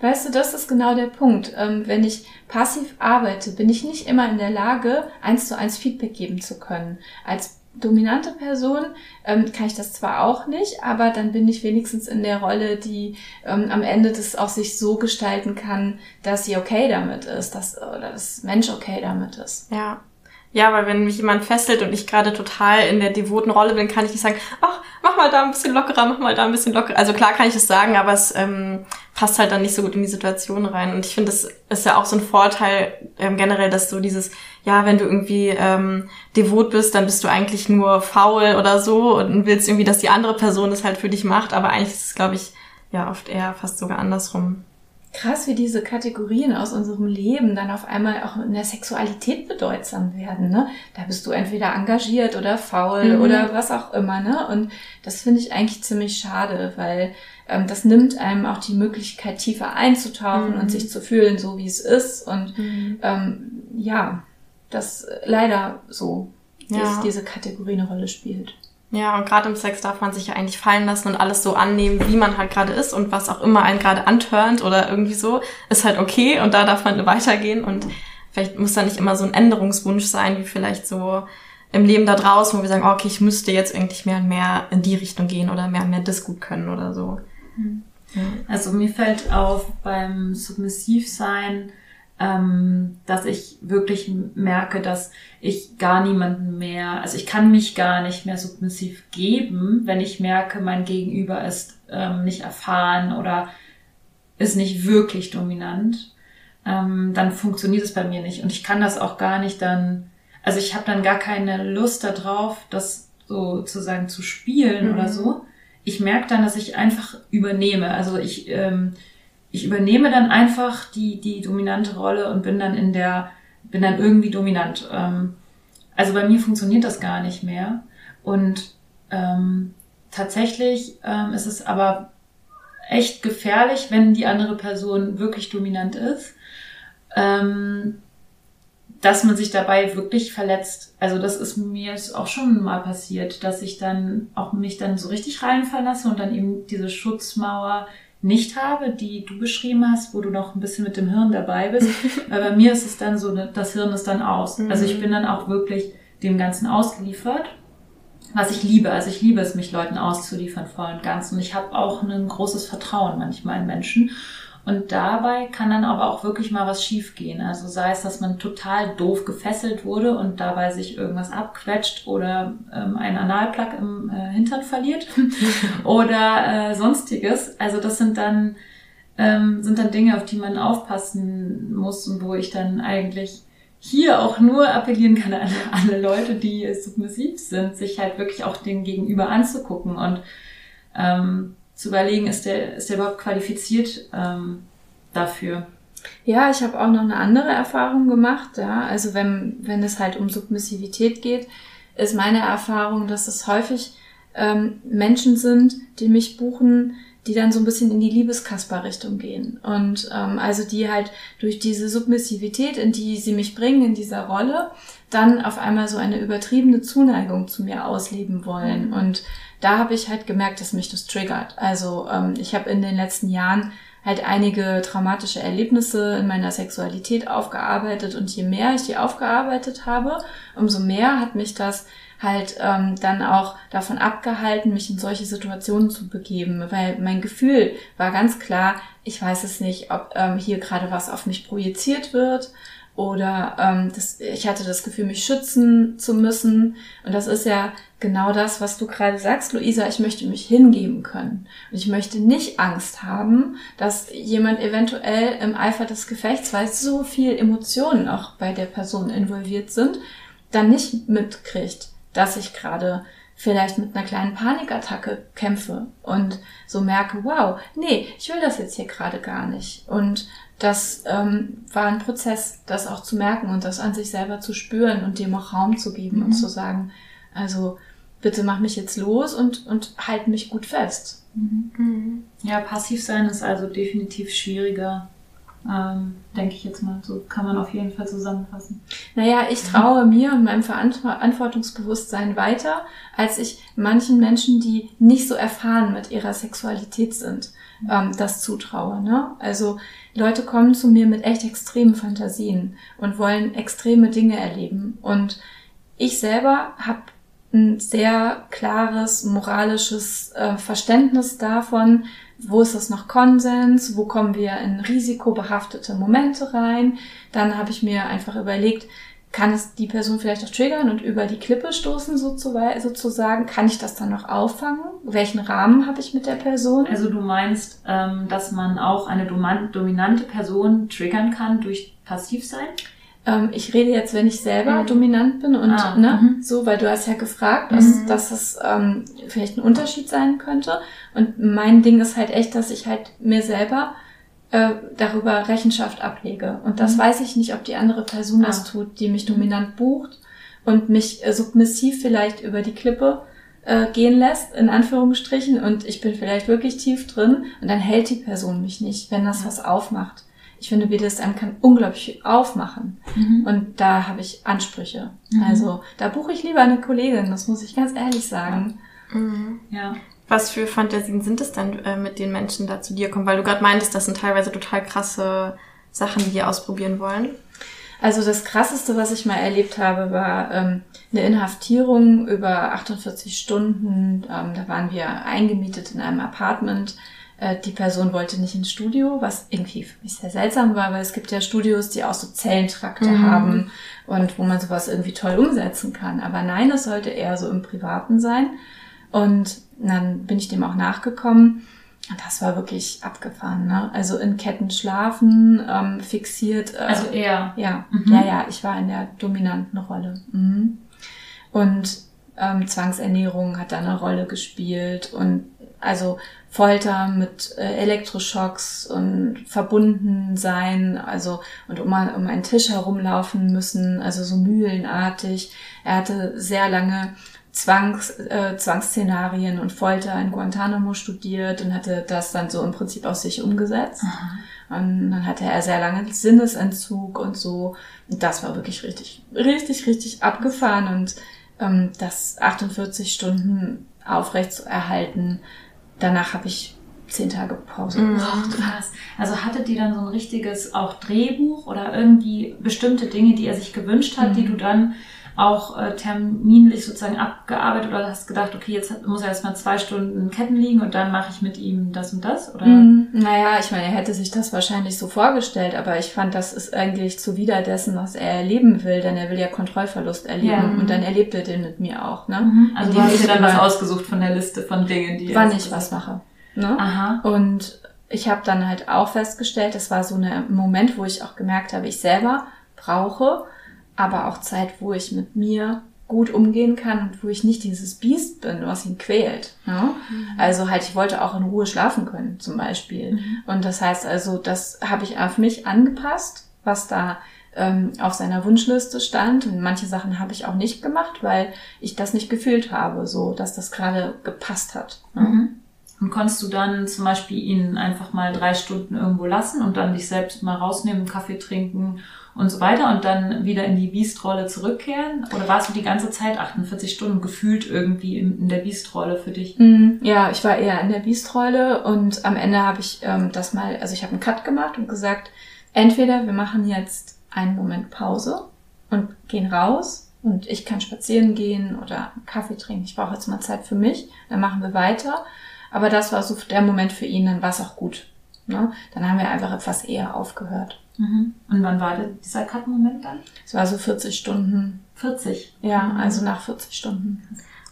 A: Weißt du, das ist genau der Punkt. Ähm, wenn ich passiv arbeite, bin ich nicht immer in der Lage, eins zu eins Feedback geben zu können. Als dominante Person ähm, kann ich das zwar auch nicht, aber dann bin ich wenigstens in der Rolle, die ähm, am Ende das auch sich so gestalten kann, dass sie okay damit ist, dass oder das Mensch okay damit ist.
E: Ja. Ja, weil wenn mich jemand fesselt und ich gerade total in der devoten Rolle bin, kann ich nicht sagen, ach, mach mal da ein bisschen lockerer, mach mal da ein bisschen lockerer. Also klar kann ich es sagen, aber es ähm, passt halt dann nicht so gut in die Situation rein. Und ich finde, das ist ja auch so ein Vorteil ähm, generell, dass so dieses, ja, wenn du irgendwie ähm, devot bist, dann bist du eigentlich nur faul oder so und willst irgendwie, dass die andere Person das halt für dich macht. Aber eigentlich ist es, glaube ich, ja oft eher fast sogar andersrum
A: krass, wie diese Kategorien aus unserem Leben dann auf einmal auch in der Sexualität bedeutsam werden. Ne? Da bist du entweder engagiert oder faul mhm. oder was auch immer. Ne? Und das finde ich eigentlich ziemlich schade, weil ähm, das nimmt einem auch die Möglichkeit, tiefer einzutauchen mhm. und sich zu fühlen, so wie es ist. Und mhm. ähm, ja, das leider so, ja. dass diese Kategorie eine Rolle spielt.
E: Ja, und gerade im Sex darf man sich ja eigentlich fallen lassen und alles so annehmen, wie man halt gerade ist und was auch immer einen gerade antörnt oder irgendwie so, ist halt okay und da darf man weitergehen und vielleicht muss da nicht immer so ein Änderungswunsch sein, wie vielleicht so im Leben da draußen, wo wir sagen, oh, okay, ich müsste jetzt eigentlich mehr und mehr in die Richtung gehen oder mehr und mehr das gut können oder so.
H: Mhm. Also mir fällt auf beim Submissivsein, ähm, dass ich wirklich merke, dass ich gar niemanden mehr, also ich kann mich gar nicht mehr submissiv geben, wenn ich merke, mein Gegenüber ist ähm, nicht erfahren oder ist nicht wirklich dominant, ähm, dann funktioniert es bei mir nicht. Und ich kann das auch gar nicht dann, also ich habe dann gar keine Lust darauf, das sozusagen zu spielen mhm. oder so. Ich merke dann, dass ich einfach übernehme. Also ich ähm, ich übernehme dann einfach die, die dominante Rolle und bin dann in der, bin dann irgendwie dominant. Ähm, also bei mir funktioniert das gar nicht mehr. Und ähm, tatsächlich ähm, ist es aber echt gefährlich, wenn die andere Person wirklich dominant ist, ähm, dass man sich dabei wirklich verletzt. Also das ist mir jetzt auch schon mal passiert, dass ich dann auch mich dann so richtig reinfallen lasse und dann eben diese Schutzmauer nicht habe, die du beschrieben hast, wo du noch ein bisschen mit dem Hirn dabei bist. Weil bei mir ist es dann so, das Hirn ist dann aus. Mhm. Also ich bin dann auch wirklich dem Ganzen ausgeliefert, was ich liebe. Also ich liebe es, mich Leuten auszuliefern voll und ganz. Und ich habe auch ein großes Vertrauen manchmal in Menschen. Und dabei kann dann aber auch wirklich mal was schiefgehen. Also sei es, dass man total doof gefesselt wurde und dabei sich irgendwas abquetscht oder ähm, ein Analplug im äh, Hintern verliert oder äh, sonstiges. Also das sind dann ähm, sind dann Dinge, auf die man aufpassen muss und wo ich dann eigentlich hier auch nur appellieren kann an alle Leute, die submissiv sind, sich halt wirklich auch den Gegenüber anzugucken und ähm, zu überlegen, ist der, ist der überhaupt qualifiziert ähm, dafür?
A: Ja, ich habe auch noch eine andere Erfahrung gemacht. Ja, also wenn wenn es halt um Submissivität geht, ist meine Erfahrung, dass es häufig ähm, Menschen sind, die mich buchen, die dann so ein bisschen in die Liebeskasper-Richtung gehen. Und ähm, also die halt durch diese Submissivität, in die sie mich bringen, in dieser Rolle, dann auf einmal so eine übertriebene Zuneigung zu mir ausleben wollen. Mhm. Und da habe ich halt gemerkt, dass mich das triggert. Also ähm, ich habe in den letzten Jahren halt einige traumatische Erlebnisse in meiner Sexualität aufgearbeitet und je mehr ich die aufgearbeitet habe, umso mehr hat mich das halt ähm, dann auch davon abgehalten, mich in solche Situationen zu begeben, weil mein Gefühl war ganz klar, ich weiß es nicht, ob ähm, hier gerade was auf mich projiziert wird oder ähm, das, ich hatte das Gefühl, mich schützen zu müssen. Und das ist ja genau das, was du gerade sagst, Luisa. Ich möchte mich hingeben können. Und ich möchte nicht Angst haben, dass jemand eventuell im Eifer des Gefechts, weil so viel Emotionen auch bei der Person involviert sind, dann nicht mitkriegt, dass ich gerade vielleicht mit einer kleinen Panikattacke kämpfe und so merke, wow, nee, ich will das jetzt hier gerade gar nicht. Und das ähm, war ein Prozess, das auch zu merken und das an sich selber zu spüren und dem auch Raum zu geben mhm. und zu sagen, also bitte mach mich jetzt los und, und halt mich gut fest.
H: Mhm. Mhm. Ja, passiv sein ist also definitiv schwieriger, ähm, denke ich jetzt mal. So kann man auf jeden Fall zusammenfassen.
A: Naja, ich traue mir und meinem Verantwortungsbewusstsein weiter, als ich manchen Menschen, die nicht so erfahren mit ihrer Sexualität sind, ähm, das zutraue. Ne? Also Leute kommen zu mir mit echt extremen Fantasien und wollen extreme Dinge erleben. Und ich selber habe ein sehr klares moralisches äh, Verständnis davon, wo ist es noch Konsens, wo kommen wir in risikobehaftete Momente rein. Dann habe ich mir einfach überlegt, kann es die Person vielleicht auch triggern und über die Klippe stoßen sozusagen? Kann ich das dann noch auffangen? Welchen Rahmen habe ich mit der Person?
H: Also du meinst, ähm, dass man auch eine dominante Person triggern kann durch Passivsein?
A: Ähm, ich rede jetzt, wenn ich selber mhm. dominant bin und ah, ne, mhm. so, weil du hast ja gefragt, dass, mhm. dass es ähm, vielleicht ein Unterschied sein könnte. Und mein Ding ist halt echt, dass ich halt mir selber äh, darüber Rechenschaft ablege. Und das mhm. weiß ich nicht, ob die andere Person ah. das tut, die mich dominant bucht und mich äh, submissiv vielleicht über die Klippe äh, gehen lässt, in Anführungsstrichen, und ich bin vielleicht wirklich tief drin und dann hält die Person mich nicht, wenn das was aufmacht. Ich finde, BDSM kann unglaublich aufmachen. Mhm. Und da habe ich Ansprüche. Mhm. Also da buche ich lieber eine Kollegin, das muss ich ganz ehrlich sagen.
E: Mhm. Ja. Was für Fantasien sind es denn, äh, mit den Menschen da zu dir kommen? Weil du gerade meintest, das sind teilweise total krasse Sachen, die die ausprobieren wollen.
A: Also das Krasseste, was ich mal erlebt habe, war ähm, eine Inhaftierung über 48 Stunden. Ähm, da waren wir eingemietet in einem Apartment. Äh, die Person wollte nicht ins Studio, was irgendwie für mich sehr seltsam war, weil es gibt ja Studios, die auch so Zellentrakte mhm. haben und wo man sowas irgendwie toll umsetzen kann. Aber nein, es sollte eher so im Privaten sein. Und dann bin ich dem auch nachgekommen. Und das war wirklich abgefahren, ne? Also in Ketten schlafen, ähm, fixiert. Äh,
H: also er.
A: Ja, mhm. ja, ja, ich war in der dominanten Rolle. Mhm. Und ähm, Zwangsernährung hat da eine Rolle gespielt und also Folter mit äh, Elektroschocks und verbunden sein, also und um, um einen Tisch herumlaufen müssen, also so mühlenartig. Er hatte sehr lange Zwangs, äh, Zwangsszenarien und Folter in Guantanamo studiert und hatte das dann so im Prinzip aus sich umgesetzt. Aha. Und dann hatte er sehr lange Sinnesentzug und so. Und das war wirklich richtig, richtig, richtig abgefahren. Und ähm, das 48 Stunden aufrecht zu erhalten, danach habe ich zehn Tage Pause
H: mhm. krass. Also hattet ihr dann so ein richtiges auch Drehbuch oder irgendwie bestimmte Dinge, die er sich gewünscht hat, mhm. die du dann auch äh, terminlich sozusagen abgearbeitet oder hast gedacht, okay, jetzt muss er erstmal zwei Stunden Ketten liegen und dann mache ich mit ihm das und das? Oder?
A: Mm, naja, ich meine, er hätte sich das wahrscheinlich so vorgestellt, aber ich fand, das ist eigentlich zuwider dessen, was er erleben will, denn er will ja Kontrollverlust erleben ja. und dann erlebt er den mit mir auch. Ne?
H: Mhm. Also du hast dir dann was ausgesucht von der Liste von Dingen, die
A: Wann ich was mache. Ne? Aha. Und ich habe dann halt auch festgestellt, das war so ein Moment, wo ich auch gemerkt habe, ich selber brauche aber auch Zeit, wo ich mit mir gut umgehen kann und wo ich nicht dieses Biest bin, was ihn quält. Ne? Mhm. Also halt, ich wollte auch in Ruhe schlafen können, zum Beispiel. Mhm. Und das heißt also, das habe ich auf mich angepasst, was da ähm, auf seiner Wunschliste stand. Und manche Sachen habe ich auch nicht gemacht, weil ich das nicht gefühlt habe, so dass das gerade gepasst hat. Ne? Mhm.
H: Und konntest du dann zum Beispiel ihn einfach mal drei Stunden irgendwo lassen und dann dich selbst mal rausnehmen, Kaffee trinken und so weiter und dann wieder in die Biestrolle zurückkehren? Oder warst du die ganze Zeit 48 Stunden gefühlt irgendwie in, in der Biestrolle für dich?
A: Mm, ja, ich war eher in der Biestrolle und am Ende habe ich ähm, das mal, also ich habe einen Cut gemacht und gesagt, entweder wir machen jetzt einen Moment Pause und gehen raus und ich kann spazieren gehen oder Kaffee trinken. Ich brauche jetzt mal Zeit für mich. Dann machen wir weiter. Aber das war so der Moment für ihn, dann war es auch gut. Ne? Dann haben wir einfach etwas eher aufgehört.
H: Mhm. Und wann war dieser Cut-Moment dann?
A: Es war so 40 Stunden.
H: 40?
A: Ja, mhm. also nach 40 Stunden.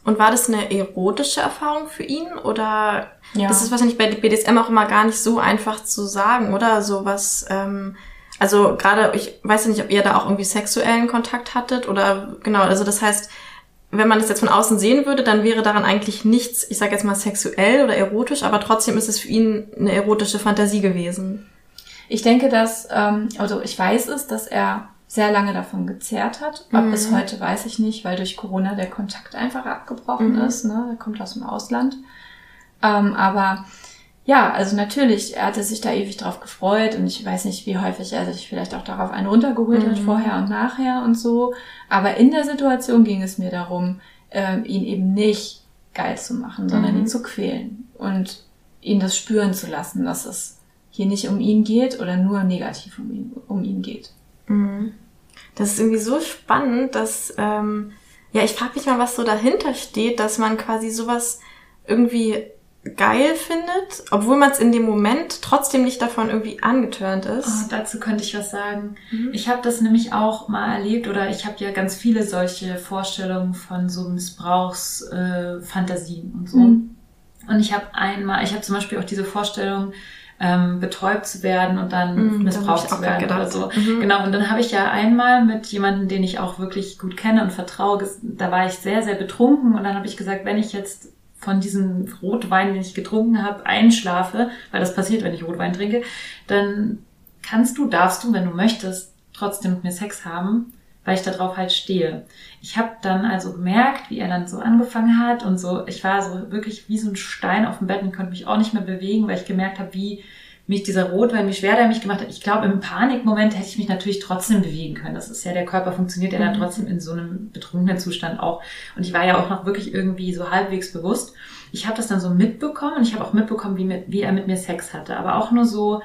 E: Und war das eine erotische Erfahrung für ihn? Oder ja. das ist wahrscheinlich bei BDSM auch immer gar nicht so einfach zu sagen, oder? So was, ähm, also gerade, ich weiß ja nicht, ob ihr da auch irgendwie sexuellen Kontakt hattet oder genau, also das heißt, wenn man das jetzt von außen sehen würde, dann wäre daran eigentlich nichts, ich sage jetzt mal sexuell oder erotisch, aber trotzdem ist es für ihn eine erotische Fantasie gewesen.
A: Ich denke, dass, ähm, also ich weiß es, dass er sehr lange davon gezehrt hat. Mhm. Bis heute weiß ich nicht, weil durch Corona der Kontakt einfach abgebrochen mhm. ist. Ne? Er kommt aus dem Ausland. Ähm, aber ja, also natürlich, er hatte sich da ewig drauf gefreut und ich weiß nicht, wie häufig er sich vielleicht auch darauf einen runtergeholt mhm. hat, vorher und nachher und so. Aber in der Situation ging es mir darum, äh, ihn eben nicht geil zu machen, sondern mhm. ihn zu quälen und ihn das spüren zu lassen, dass es hier nicht um ihn geht oder nur negativ um ihn, um ihn geht.
E: Mhm. Das ist irgendwie so spannend, dass, ähm, ja, ich frage mich mal, was so dahinter steht, dass man quasi sowas irgendwie geil findet, obwohl man es in dem Moment trotzdem nicht davon irgendwie angetörnt ist.
H: Oh, dazu könnte ich was sagen. Mhm. Ich habe das nämlich auch mal erlebt oder ich habe ja ganz viele solche Vorstellungen von so Missbrauchsfantasien äh, und so. Mhm. Und ich habe einmal, ich habe zum Beispiel auch diese Vorstellung, ähm, betäubt zu werden und dann mm, missbraucht zu werden oder so. Mhm. Genau, und dann habe ich ja einmal mit jemandem, den ich auch wirklich gut kenne und vertraue, da war ich sehr, sehr betrunken und dann habe ich gesagt, wenn ich jetzt von diesem Rotwein, den ich getrunken habe, einschlafe, weil das passiert, wenn ich Rotwein trinke, dann kannst du, darfst du, wenn du möchtest, trotzdem mit mir Sex haben, weil ich darauf halt stehe. Ich habe dann also gemerkt, wie er dann so angefangen hat und so, ich war so wirklich wie so ein Stein auf dem Bett und konnte mich auch nicht mehr bewegen, weil ich gemerkt habe, wie mich dieser Rotwein, wie schwer der mich gemacht hat. Ich glaube, im Panikmoment hätte ich mich natürlich trotzdem bewegen können. Das ist ja, der Körper funktioniert ja dann mhm. trotzdem in so einem betrunkenen Zustand auch. Und ich war ja auch noch wirklich irgendwie so halbwegs bewusst. Ich habe das dann so mitbekommen und ich habe auch mitbekommen, wie, mit, wie er mit mir Sex hatte. Aber auch nur so,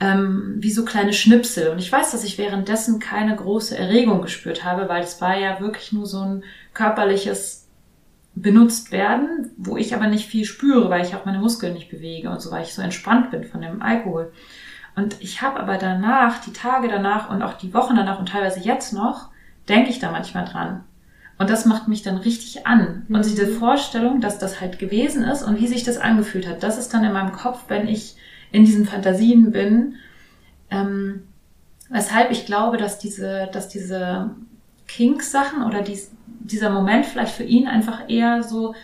H: ähm, wie so kleine Schnipsel. Und ich weiß, dass ich währenddessen keine große Erregung gespürt habe, weil es war ja wirklich nur so ein körperliches benutzt werden, wo ich aber nicht viel spüre, weil ich auch meine Muskeln nicht bewege und so, weil ich so entspannt bin von dem Alkohol. Und ich habe aber danach, die Tage danach und auch die Wochen danach und teilweise jetzt noch, denke ich da manchmal dran. Und das macht mich dann richtig an. Und mhm. diese Vorstellung, dass das halt gewesen ist und wie sich das angefühlt hat, das ist dann in meinem Kopf, wenn ich in diesen Fantasien bin. Ähm, weshalb ich glaube, dass diese, dass diese Kink-Sachen oder dies, dieser Moment vielleicht für ihn einfach eher so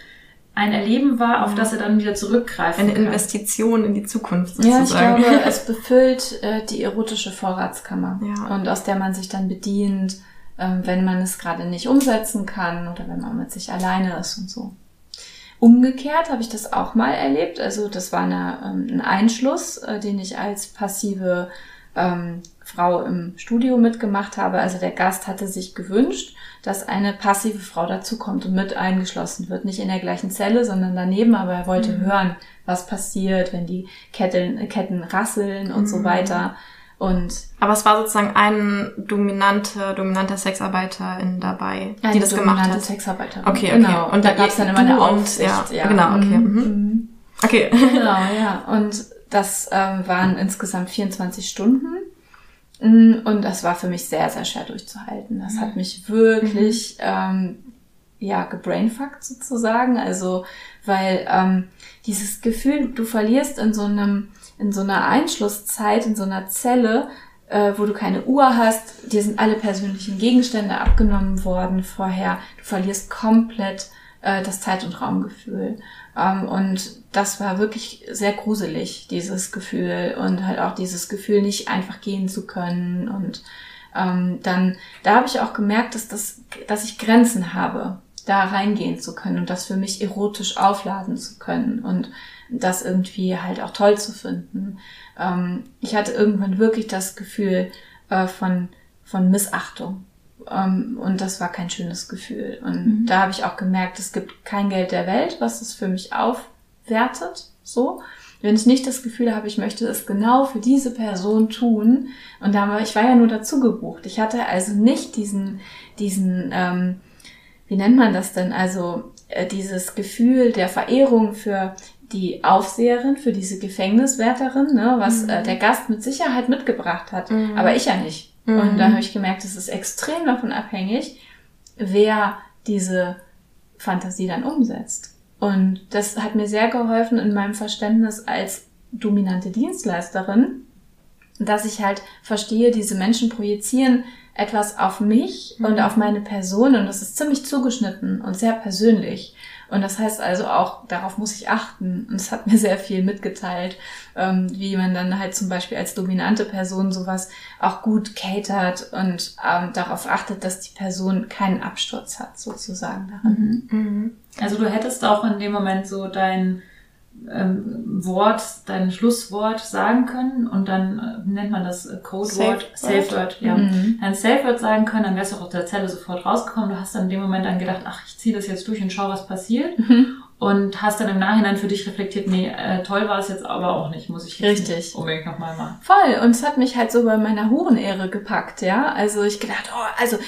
H: ein Erleben war, auf ja. das er dann wieder zurückgreifen
E: Eine
H: kann.
E: Investition in die Zukunft sozusagen.
A: Ja, ich glaube, es befüllt äh, die erotische Vorratskammer ja. und aus der man sich dann bedient, ähm, wenn man es gerade nicht umsetzen kann oder wenn man mit sich alleine ist und so. Umgekehrt habe ich das auch mal erlebt. Also das war eine, ähm, ein Einschluss, äh, den ich als passive ähm, Frau im Studio mitgemacht habe. Also der Gast hatte sich gewünscht, dass eine passive Frau dazukommt und mit eingeschlossen wird. Nicht in der gleichen Zelle, sondern daneben, aber er wollte mhm. hören, was passiert, wenn die Ketten, Ketten rasseln und mhm. so weiter. Und
E: aber es war sozusagen ein dominante, dominanter Sexarbeiter in dabei, die das gemacht hat.
A: Sexarbeiterin.
E: Okay, okay.
A: Genau. Und da gab es dann immer eine Aufsicht.
E: Ja, ja, genau, okay. Mhm. mhm.
A: Okay. Genau, ja. Und das ähm, waren insgesamt 24 Stunden. Mm, und das war für mich sehr, sehr schwer durchzuhalten. Das hat mich wirklich, mhm. ähm, ja, gebrainfuckt sozusagen. Also, weil ähm, dieses Gefühl, du verlierst in so einem, in so einer Einschlusszeit, in so einer Zelle, äh, wo du keine Uhr hast, dir sind alle persönlichen Gegenstände abgenommen worden vorher. Du verlierst komplett äh, das Zeit- und Raumgefühl. Ähm, und das war wirklich sehr gruselig, dieses Gefühl und halt auch dieses Gefühl, nicht einfach gehen zu können. Und ähm, dann, da habe ich auch gemerkt, dass, das, dass ich Grenzen habe, da reingehen zu können und das für mich erotisch aufladen zu können und das irgendwie halt auch toll zu finden. Ähm, ich hatte irgendwann wirklich das Gefühl äh, von, von Missachtung. Ähm, und das war kein schönes Gefühl. Und mhm. da habe ich auch gemerkt, es gibt kein Geld der Welt, was es für mich auf, wertet, so. Wenn ich nicht das Gefühl habe, ich möchte es genau für diese Person tun, und da war, ich war ja nur dazu gebucht. Ich hatte also nicht diesen, diesen, ähm, wie nennt man das denn? Also äh, dieses Gefühl der Verehrung für die Aufseherin, für diese Gefängniswärterin, ne, was mhm. äh, der Gast mit Sicherheit mitgebracht hat, mhm. aber ich ja nicht. Mhm. Und da habe ich gemerkt, es ist extrem davon abhängig, wer diese Fantasie dann umsetzt. Und das hat mir sehr geholfen in meinem Verständnis als dominante Dienstleisterin, dass ich halt verstehe, diese Menschen projizieren etwas auf mich mhm. und auf meine Person und das ist ziemlich zugeschnitten und sehr persönlich. Und das heißt also auch, darauf muss ich achten. Und es hat mir sehr viel mitgeteilt, ähm, wie man dann halt zum Beispiel als dominante Person sowas auch gut catert und ähm, darauf achtet, dass die Person keinen Absturz hat, sozusagen darin.
H: Mhm. Mhm. Also du hättest auch in dem Moment so dein ähm, Wort, dein Schlusswort sagen können und dann äh, nennt man das äh, Codewort, Safe, Safe Word, ja. Mhm. Ein Safe Word sagen können, dann wärst du auch aus der Zelle sofort rausgekommen. Du hast dann in dem Moment dann gedacht, ach, ich ziehe das jetzt durch und schau, was passiert. Mhm. und hast dann im Nachhinein für dich reflektiert, nee, äh, toll war es jetzt aber auch nicht, muss ich jetzt Richtig. unbedingt nochmal machen.
A: Voll. Und es hat mich halt so bei meiner Hurenehre gepackt, ja. Also ich gedacht, oh, also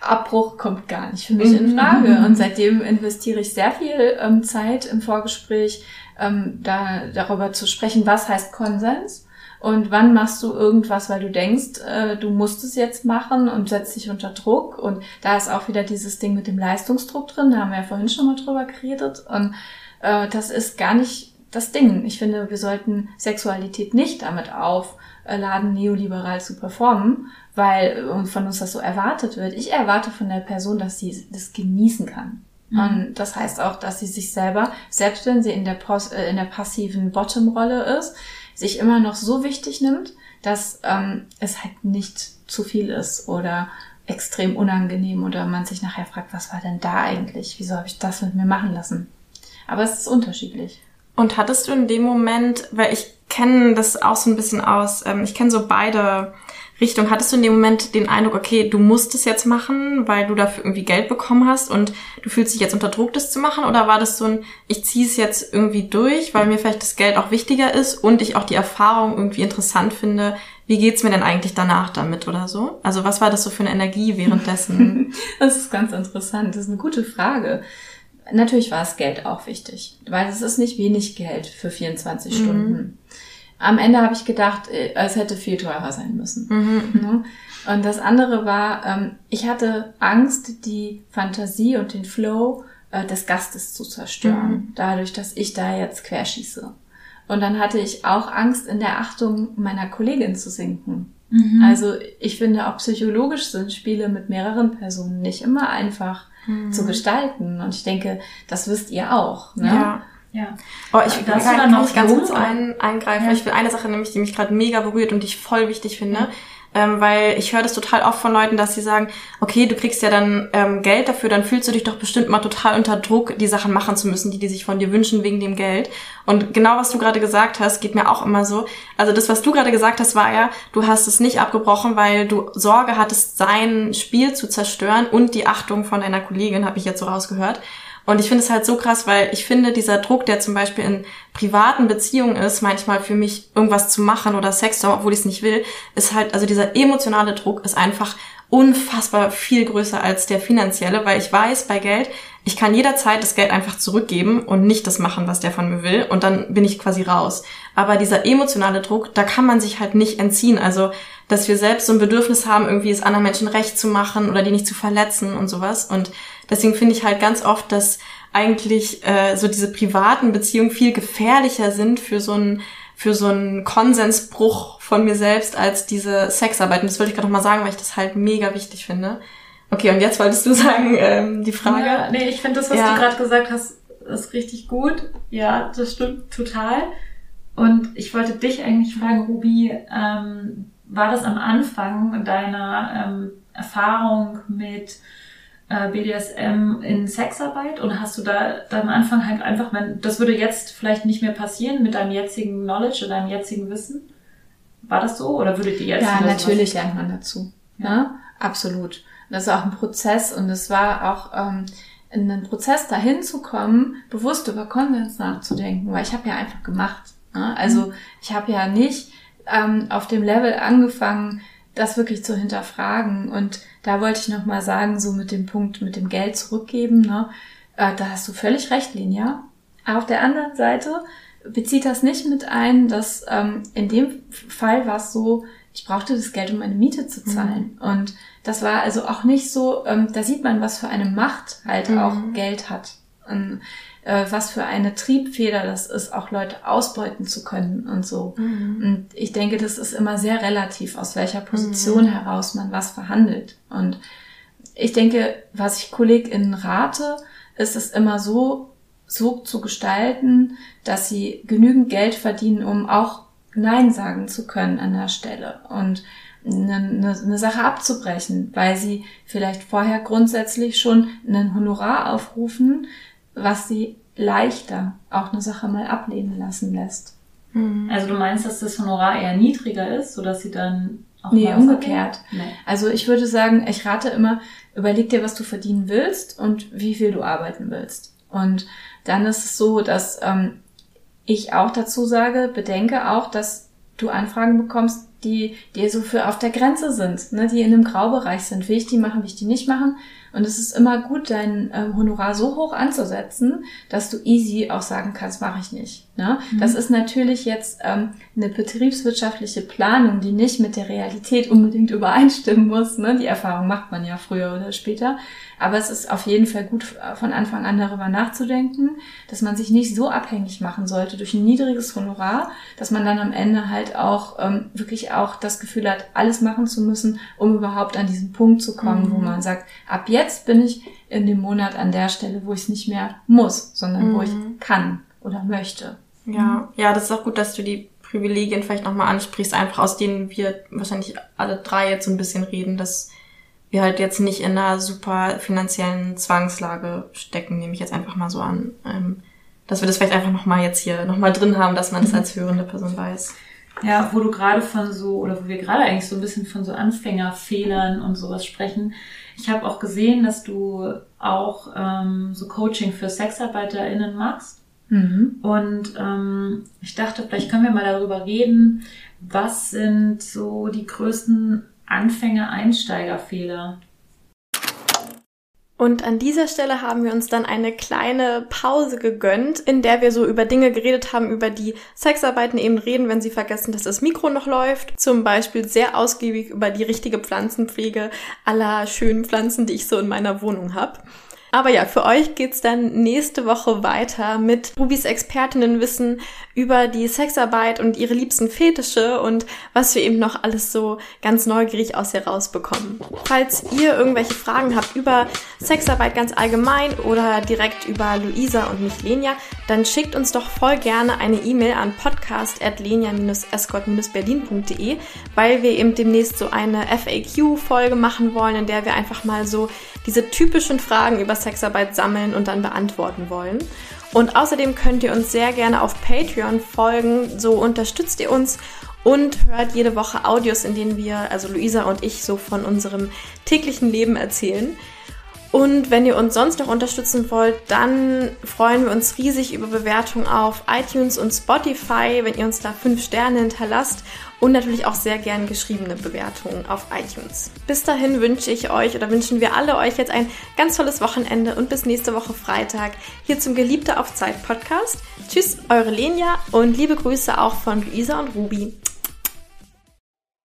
A: Abbruch kommt gar nicht für mich in Frage. Mhm. Und seitdem investiere ich sehr viel ähm, Zeit im Vorgespräch, ähm, da darüber zu sprechen, was heißt Konsens und wann machst du irgendwas, weil du denkst, äh, du musst es jetzt machen und setzt dich unter Druck. Und da ist auch wieder dieses Ding mit dem Leistungsdruck drin, da haben wir ja vorhin schon mal drüber geredet. Und äh, das ist gar nicht das Ding. Ich finde, wir sollten Sexualität nicht damit aufladen, neoliberal zu performen, weil von uns das so erwartet wird. Ich erwarte von der Person, dass sie das genießen kann. Mhm. Und das heißt auch, dass sie sich selber, selbst wenn sie in der, Pos äh, in der passiven Bottom-Rolle ist, sich immer noch so wichtig nimmt, dass ähm, es halt nicht zu viel ist oder extrem unangenehm oder man sich nachher fragt, was war denn da eigentlich? Wieso habe ich das mit mir machen lassen? Aber es ist unterschiedlich.
E: Und hattest du in dem Moment, weil ich kenne das auch so ein bisschen aus, ähm, ich kenne so beide Richtung. Hattest du in dem Moment den Eindruck, okay, du musst es jetzt machen, weil du dafür irgendwie Geld bekommen hast und du fühlst dich jetzt unter Druck, das zu machen? Oder war das so ein, ich ziehe es jetzt irgendwie durch, weil mir vielleicht das Geld auch wichtiger ist und ich auch die Erfahrung irgendwie interessant finde? Wie geht's mir denn eigentlich danach damit oder so? Also was war das so für eine Energie währenddessen?
A: das ist ganz interessant. Das ist eine gute Frage. Natürlich war es Geld auch wichtig, weil es ist nicht wenig Geld für 24 mhm. Stunden am Ende habe ich gedacht, äh, es hätte viel teurer sein müssen. Mhm. Ne? Und das andere war, ähm, ich hatte Angst, die Fantasie und den Flow äh, des Gastes zu zerstören, mhm. dadurch, dass ich da jetzt querschieße. Und dann hatte ich auch Angst, in der Achtung meiner Kollegin zu sinken. Mhm. Also ich finde, auch psychologisch sind Spiele mit mehreren Personen nicht immer einfach mhm. zu gestalten. Und ich denke, das wisst ihr auch. Ne? Ja.
E: Ja. Oh, ich kann, kann noch ganz kurz ein, eingreifen. Ja. Ich will eine Sache nämlich, die mich gerade mega berührt und die ich voll wichtig finde. Mhm. Ähm, weil ich höre das total oft von Leuten, dass sie sagen, okay, du kriegst ja dann ähm, Geld dafür, dann fühlst du dich doch bestimmt mal total unter Druck, die Sachen machen zu müssen, die die sich von dir wünschen wegen dem Geld. Und genau was du gerade gesagt hast, geht mir auch immer so. Also das, was du gerade gesagt hast, war ja, du hast es nicht abgebrochen, weil du Sorge hattest, sein Spiel zu zerstören und die Achtung von deiner Kollegin, habe ich jetzt so rausgehört. Und ich finde es halt so krass, weil ich finde, dieser Druck, der zum Beispiel in privaten Beziehungen ist, manchmal für mich irgendwas zu machen oder Sex zu haben, obwohl ich es nicht will, ist halt, also dieser emotionale Druck ist einfach unfassbar viel größer als der finanzielle, weil ich weiß, bei Geld, ich kann jederzeit das Geld einfach zurückgeben und nicht das machen, was der von mir will und dann bin ich quasi raus. Aber dieser emotionale Druck, da kann man sich halt nicht entziehen. Also, dass wir selbst so ein Bedürfnis haben, irgendwie es anderen Menschen recht zu machen oder die nicht zu verletzen und sowas. Und deswegen finde ich halt ganz oft, dass eigentlich äh, so diese privaten Beziehungen viel gefährlicher sind für so einen für so einen Konsensbruch von mir selbst als diese Sexarbeit. Und das wollte ich gerade noch mal sagen, weil ich das halt mega wichtig finde. Okay, und jetzt wolltest du sagen, ähm, die Frage.
H: Ja, nee, ich finde das, was ja. du gerade gesagt hast, ist richtig gut. Ja, das stimmt total. Und ich wollte dich eigentlich fragen, Ruby, ähm, war das am Anfang deiner ähm, Erfahrung mit BDSM in Sexarbeit oder hast du da, da am Anfang halt einfach, wenn, das würde jetzt vielleicht nicht mehr passieren mit deinem jetzigen Knowledge oder deinem jetzigen Wissen? War das so oder würdet ihr jetzt?
A: Ja, natürlich lernt man dazu. Ja. Ne? Absolut. Das ist auch ein Prozess und es war auch ähm, ein Prozess dahin zu kommen, bewusst über Konsens nachzudenken, weil ich habe ja einfach gemacht. Ne? Also mhm. ich habe ja nicht ähm, auf dem Level angefangen, das wirklich zu hinterfragen. Und da wollte ich nochmal sagen, so mit dem Punkt mit dem Geld zurückgeben, ne, äh, da hast du völlig recht, Linja. Auf der anderen Seite bezieht das nicht mit ein, dass ähm, in dem Fall war es so, ich brauchte das Geld, um meine Miete zu zahlen. Mhm. Und das war also auch nicht so, ähm, da sieht man, was für eine Macht halt mhm. auch Geld hat. Und, äh, was für eine Triebfeder das ist, auch Leute ausbeuten zu können und so. Mhm. Und ich denke, das ist immer sehr relativ, aus welcher Position mhm. heraus man was verhandelt. Und ich denke, was ich KollegInnen rate, ist es immer so, so zu gestalten, dass sie genügend Geld verdienen, um auch Nein sagen zu können an der Stelle und eine, eine, eine Sache abzubrechen, weil sie vielleicht vorher grundsätzlich schon einen Honorar aufrufen, was sie leichter auch eine Sache mal ablehnen lassen lässt.
H: Mhm. Also du meinst, dass das Honorar eher niedriger ist, sodass sie dann
A: auch Nee, umgekehrt. Nee. Also ich würde sagen, ich rate immer, überleg dir, was du verdienen willst und wie viel du arbeiten willst. Und dann ist es so, dass ähm, ich auch dazu sage, bedenke auch, dass du Anfragen bekommst, die, die so für auf der Grenze sind, ne, die in einem Graubereich sind. Will ich die machen, will ich die nicht machen? Und es ist immer gut, dein ähm, Honorar so hoch anzusetzen, dass du easy auch sagen kannst, mache ich nicht. Ne? Mhm. Das ist natürlich jetzt ähm, eine betriebswirtschaftliche Planung, die nicht mit der Realität unbedingt übereinstimmen muss. Ne? Die Erfahrung macht man ja früher oder später. Aber es ist auf jeden Fall gut, von Anfang an darüber nachzudenken, dass man sich nicht so abhängig machen sollte durch ein niedriges Honorar, dass man dann am Ende halt auch ähm, wirklich auch das Gefühl hat, alles machen zu müssen, um überhaupt an diesen Punkt zu kommen, mhm. wo man sagt, ab jetzt bin ich in dem Monat an der Stelle, wo ich es nicht mehr muss, sondern mhm. wo ich mhm. kann oder möchte.
E: Ja, ja, das ist auch gut, dass du die Privilegien vielleicht nochmal ansprichst, einfach aus denen wir wahrscheinlich alle drei jetzt so ein bisschen reden, dass wir halt jetzt nicht in einer super finanziellen Zwangslage stecken, nehme ich jetzt einfach mal so an. Ähm, dass wir das vielleicht einfach nochmal jetzt hier nochmal drin haben, dass man das als hörende Person weiß.
H: Ja, wo du gerade von so, oder wo wir gerade eigentlich so ein bisschen von so Anfängerfehlern und sowas sprechen. Ich habe auch gesehen, dass du auch ähm, so Coaching für SexarbeiterInnen machst. Mhm. Und ähm, ich dachte, vielleicht können wir mal darüber reden, was sind so die größten Anfänger-Einsteigerfehler.
E: Und an dieser Stelle haben wir uns dann eine kleine Pause gegönnt, in der wir so über Dinge geredet haben, über die Sexarbeiten eben reden, wenn sie vergessen, dass das Mikro noch läuft. Zum Beispiel sehr ausgiebig über die richtige Pflanzenpflege aller schönen Pflanzen, die ich so in meiner Wohnung habe. Aber ja, für euch geht's dann nächste Woche weiter mit Rubis Expertinnenwissen über die Sexarbeit und ihre liebsten Fetische und was wir eben noch alles so ganz neugierig aus ihr rausbekommen. Falls ihr irgendwelche Fragen habt über Sexarbeit ganz allgemein oder direkt über Luisa und mich Lenia, dann schickt uns doch voll gerne eine E-Mail an podcast.lenia-escort-berlin.de, weil wir eben demnächst so eine FAQ-Folge machen wollen, in der wir einfach mal so diese typischen Fragen über Sexarbeit sammeln und dann beantworten wollen. Und außerdem könnt ihr uns sehr gerne auf Patreon folgen, so unterstützt ihr uns und hört jede Woche Audios, in denen wir, also Luisa und ich, so von unserem täglichen Leben erzählen. Und wenn ihr uns sonst noch unterstützen wollt, dann freuen wir uns riesig über Bewertungen auf iTunes und Spotify, wenn ihr uns da fünf Sterne hinterlasst und natürlich auch sehr gern geschriebene Bewertungen auf iTunes. Bis dahin wünsche ich euch oder wünschen wir alle euch jetzt ein ganz tolles Wochenende und bis nächste Woche Freitag hier zum Geliebte auf Zeit Podcast. Tschüss, eure Lenia und liebe Grüße auch von Luisa und Ruby.